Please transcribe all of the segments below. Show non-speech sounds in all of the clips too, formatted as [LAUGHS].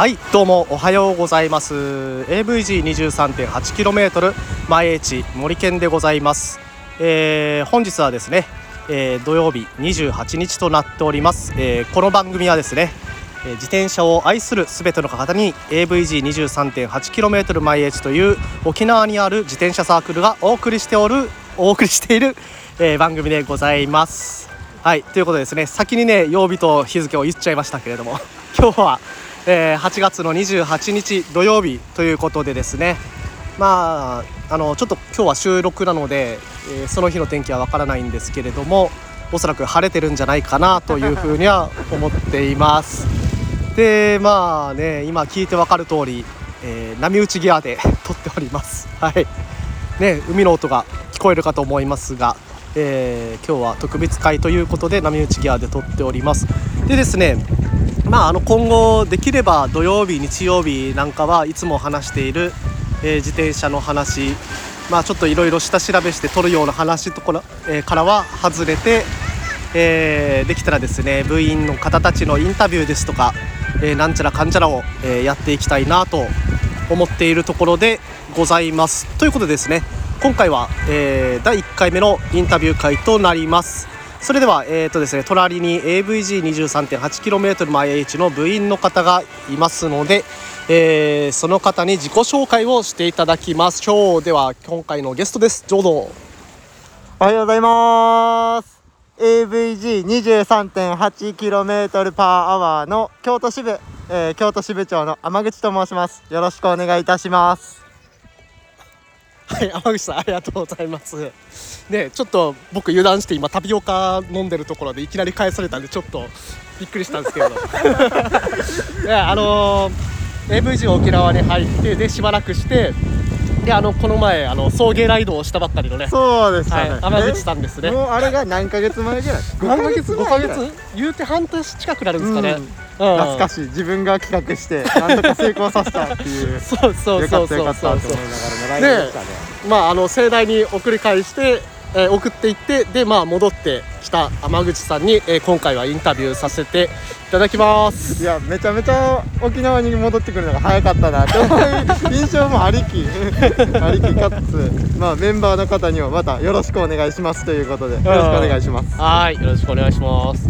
はいどうもおはようございます。AVG23.8km 前市森県でございます、えー、本日はですね、えー、土曜日28日となっております、えー、この番組はですね自転車を愛するすべての方に AVG23.8km 毎市という沖縄にある自転車サークルがお送りしておるお送りしている、えー、番組でございます。はいということでですね先にね曜日と日付を言っちゃいましたけれども今日はえー、8月の28日土曜日ということでですね。まああのちょっと今日は収録なので、えー、その日の天気はわからないんですけれどもおそらく晴れてるんじゃないかなというふうには思っています。[LAUGHS] でまあね今聞いてわかる通り、えー、波打ちギアで [LAUGHS] 撮っております。はい。ね海の音が聞こえるかと思いますがえー、今日は特別会ということで波打ちギアで撮っております。でですねまあ、あの今後できれば土曜日日曜日なんかはいつも話している、えー、自転車の話まあちょっといろいろ下調べして撮るような話ところ、えー、からは外れて、えー、できたらですね部員の方たちのインタビューですとか、えなんちゃらかんちゃらを、えやっていきたいなと思っているところでございます。ということでですね今回は、え第1回目のインタビュー会となります。それでは、えーとですね、隣に AVG23.8km 前 H の部員の方がいますので、えー、その方に自己紹介をしていただきましょうでは今回のゲストです。どうぞおはようございます。AVG23.8km パーアワーの京都支部、えー、京都支部長の天口と申します。よろしくお願いいたします。はい天口さんありがとうございます。ねちょっと僕油断して今タピオカ飲んでるところでいきなり返されたんでちょっとびっくりしたんですけど。い [LAUGHS] やあのー、AVG 沖縄に入ってでしばらくしてであのこの前あの送迎ライドをしたばっかりのねそうですね、はい、天口さんですね。もうあれが何ヶ月前ぐらい？何ヶ月？5ヶ月？言うて半年近くなるんですかね、うん懐かしい。自分が企画してなんとか成功させたっていう。そうそうそうそうそう。そうそうまああの盛大に送り返してえー、送っていってでまあ戻ってきた天口さんに、えー、今回はインタビューさせていただきます。いやめちゃめちゃ沖縄に戻ってくるのが早かったなという [LAUGHS] 印象もありき。[LAUGHS] ありきかつ。まあメンバーの方にもまたよろしくお願いしますということでよろしくお願いします。はいよろしくお願いします。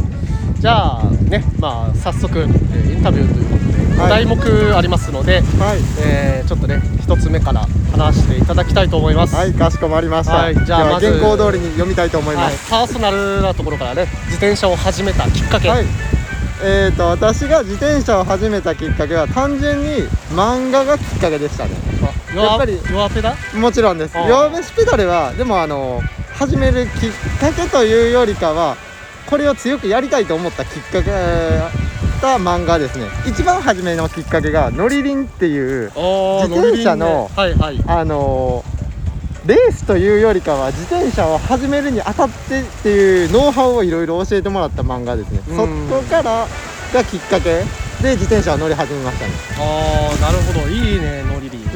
じゃあねまあ早速、えー、インタビューということで題目ありますので、はい。えー、ちょっとね一つ目から話していただきたいと思います。はいかしこまりました、はい、じゃあまず原稿通りに読みたいと思います、はい、パーソナルなところからね自転車を始めたきっかけ。はい。えーと、私が自転車を始めたきっかけは単純に漫画がきっかけでしたね。やっぱり弱ペダ？もちろんです。弱ペペダルはでもあの始めるきっかけというよりかはこれを強くやりたいと思ったきっかけた漫画ですね。一番初めのきっかけがのりりんっていう自転車の、ね。はいはい、あのレースというよりかは自転車を始めるにあたってっていうノウハウをいろいろ教えてもらった漫画ですね。そこからがきっかけで自転車を乗り始めましたね。ああなるほど。いいね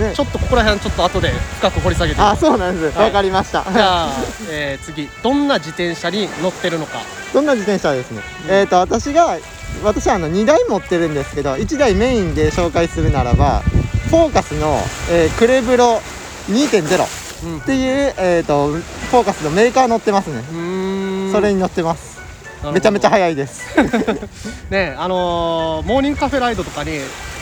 ね、ちょっとここら辺ちょっと後で深く掘り下げてあそうなんです。わ、はい、かりました。じゃあ、えー、次。どんな自転車に乗ってるのか。どんな自転車ですね、うん、えっ、ー、と私が私はあの2台持ってるんですけど1台メインで紹介するならばフォーカスの、えー、クレブロ2.0っていう、うん、えーと、フォーカスのメーカー乗ってますね。それに乗ってます。めちゃめちゃ速いです。[LAUGHS] ねあのー、モーニングカフェライドとかに、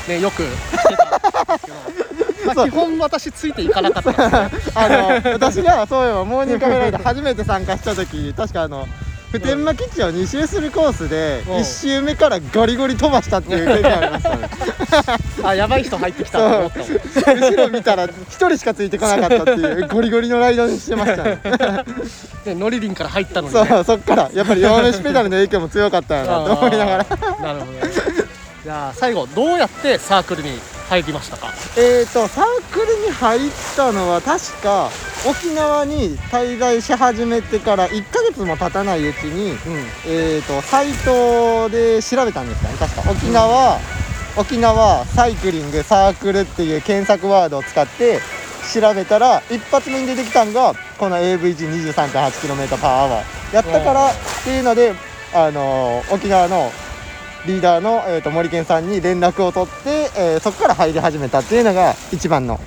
ね、よく来てたんですけど [LAUGHS] まあ、基本私ついていかなかった。あの私がそういえばモーニングカフェライド初めて参加した時確かあの普天間基地を2周するコースで1周目からガリゴリ飛ばしたっていう経験ありましたね。[LAUGHS] あやばい人入ってきた。と思った後ろ見たら1人しかついてこなかったっていうゴリゴリのライドにしてました。ね [LAUGHS] でノリリンから入ったのに、ね、そうそっから。やっぱり弱飯ペダルの影響も強かったよなと思いながら。なるほど、じゃあ最後どうやってサークルに入りましたか？えっ、ー、とサークルに入ったのは確か沖縄に滞在し始めてから1ヶ月も経たないうちに、うん、えっ、ー、とサイトで調べたんですかね確か。沖縄、うん、沖縄サイクリングサークルっていう検索ワードを使って調べたら一発目に出てきたのがこの AVG23.8km パーアワー。やったからっていうのであのー、沖縄のリーダーの、えー、と森健さんに連絡を取って、えーそこから入り始めたっていうのが一番の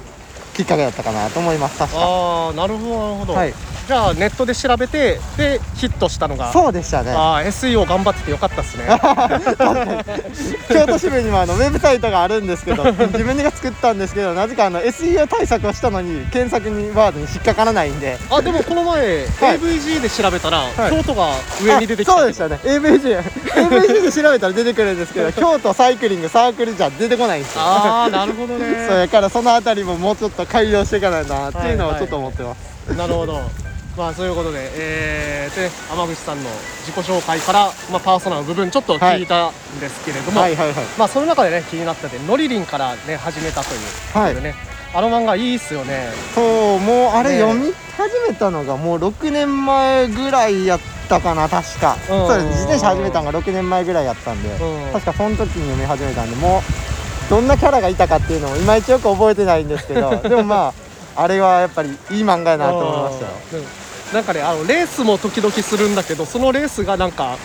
きっかけだったかなと思います確か。ああなるほどなるほど、はいじゃあネットで調べてでヒットしたのが。そうでしたね。ああ SEO 頑張っててよかったっすね。[LAUGHS] 京都支部にもあのウェブサイトがあるんですけど [LAUGHS] 自分が作ったんですけどなぜかあの SEO 対策をしたのに検索にワードに引っかからないんで。あでもこの前、はい。AVG で調べたら、い。京都が上に出てきた。あそうでしたね。AVG AVG で調べたら出てくるんですけど [LAUGHS] 京都サイクリングサークルじゃ出てこないんですよ。ああなるほどね。そうやからそのあたりももうちょっと改良していかないなっていうのをちょっと思ってます、なるほどまあそういうことで、えー、で天口さんの自己紹介から、まあ、パーソナルの部分ちょっと聞いたんですけれども、はいはいはい。まあその中でね気になったでノリリンからね始めたということでね、あの漫画いいっすよね。そうもうあれね。読み始めたのがもう6年前ぐらいやったかな確か。うん。そうです。自転車始めたのが6年前ぐらいやったんでうん。確かその時に読み始めたんでもうどんなキャラがいたかっていうのもいまいちよく覚えてないんですけど [LAUGHS] でもまああれはやっぱりいい漫画やなと思いましたよ。うんなんかねあのレースも時々するんだけどそのレースがなんか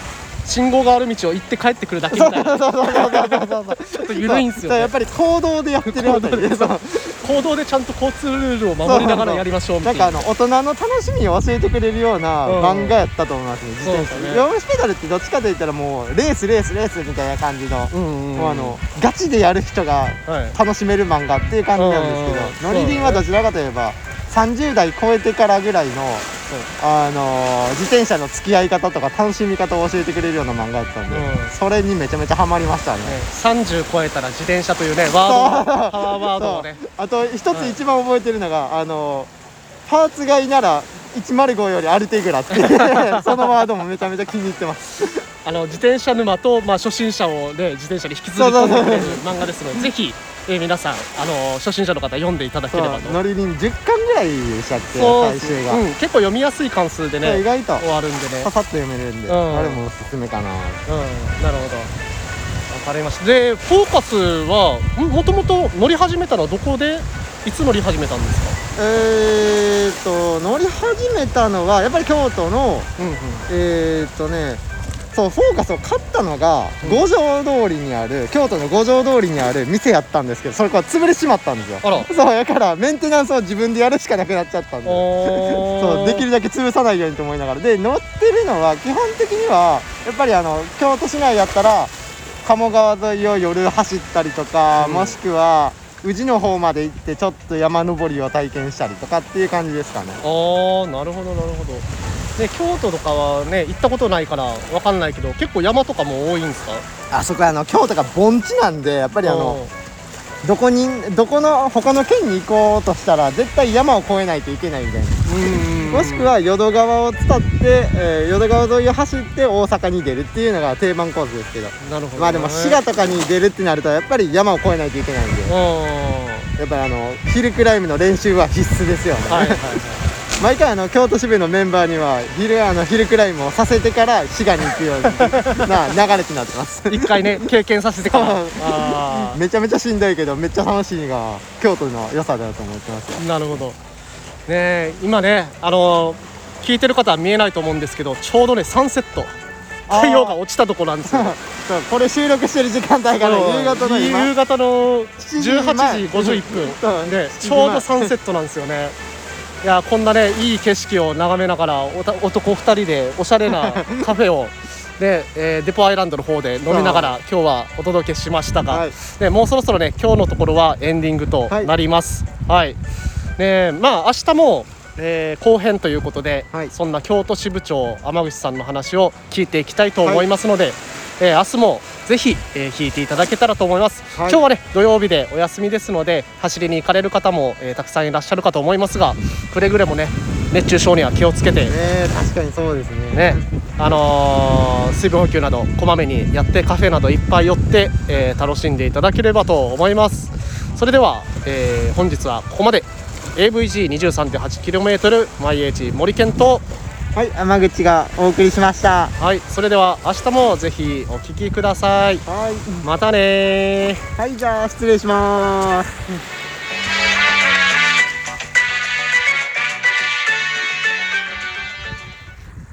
信号がある道を行って帰ってくるだけみたいな。ちょっと緩いんすよね。やっぱり行動でやってるあたりで行動でちゃんと交通ルールを守りながらやりましょうみたないんなかあの大人の楽しみを教えてくれるようなうん。漫画やったと思いますね、自転車ね。ヨームスペダルってどっちかといったらもうレースレースレースみたいな感じの、うんうんうん。もうあのガチでやる人がはい。楽しめる漫画っていう感じなんですけど、うんノリリンはどちらかといえば30代超えてからぐらいの、あのー自転車の付き合い方とか楽しみ方を教えてくれるような漫画だったんで、うん。それにめちゃめちゃハマりましたね。ね、30超えたら自転車というねワードパワーワードをね。あと一つ一番覚えてるのが、あのパーツ買いなら105よりアルテグラっていう [LAUGHS] そのワードもめちゃめちゃ気に入ってます。あの自転車沼と、まあ、初心者を、ね、自転車に引きずり込んでくれる漫画ですのでぜひ、えー皆さんあの初心者の方読んでいただければと。ノリリン10巻ぐらいしちゃってそう。最終が、うん、結構読みやすい関数でそう意ね外と。終わるんでね。ささっと読めるんで、うん。あれもおすすめかな。うんなるほど。わかりました。でフォーカスはんもともと乗り始めたのはどこでいつ乗り始めたんですか？えーっと乗り始めたのはやっぱり京都のうんうん。えーっとねそうフォーカスを買ったのがうん。五条通りにある京都の五条通りにある店やったんですけどそれから潰れしまったんですよ。あら。そうやからメンテナンスを自分でやるしかなくなっちゃったんで。おそうできるだけ潰さないようにと思いながら。で乗ってるのは基本的にはやっぱりあの京都市内やったら鴨川沿いを夜走ったりとか、うん。もしくは宇治の方まで行ってちょっと山登りを体験したりとかっていう感じですかね。あーなるほどなるほどで京都とかはね行ったことないからわかんないけど結構山とかも多いんですか？あそこあの京都が盆地なんでやっぱりあのどこにどこの他の県に行こうとしたら絶対山を越えないといけないみたいな。うん。もしくは淀川を伝って、えー淀川沿いを走って大阪に出るっていうのが定番コースですけど。なるほど、ね、まあでも滋賀とかに出るってなるとやっぱり山を越えないといけないんで。うん。やっぱりあのヒルクライムの練習は必須ですよね、はいはいはい毎回あの京都支部のメンバーにはヒルあのヒルクライムをさせてから滋賀に行くよう [LAUGHS] な流れになってます。一回ね経験させてから。[LAUGHS] めちゃめちゃしんどいけどめっちゃ楽しいのが京都の良さだと思ってます。なるほど。ねえ今ねあの聞いてる方は見えないと思うんですけどちょうどねサンセット太陽が落ちたとこなんですよ。[LAUGHS] これ収録してる時間帯がね夕方の今。夕方の7時18前時51そう分で7時ちょうどサンセットなんですよねいやこんなねいい景色を眺めながらおた男2人でおしゃれな [LAUGHS] カフェをで、えーデポアイランドの方で飲みながら今日はお届けしましたが、はい。でもうそろそろね今日のところはエンディングとなります。はい、ねまあ明日も、えー後編ということで、はい。そんな京都支部長天口さんの話を聞いていきたいと思いますので、えー明日もぜひ、えー聞いていただけたらと思います、はい。今日はね土曜日でお休みですので走りに行かれる方も、えーたくさんいらっしゃるかと思いますが [LAUGHS] くれぐれもね熱中症には気をつけてねえ確かにそうですね。ね、あのー水分補給などこまめにやってカフェなどいっぱい寄って、えー楽しんでいただければと思います。それでは、えー本日はここまで。AVG23.8km 毎 H 森健とはい山口がお送りしました。はいそれでは明日もぜひお聞きください。はい。またねー。はいじゃあ失礼します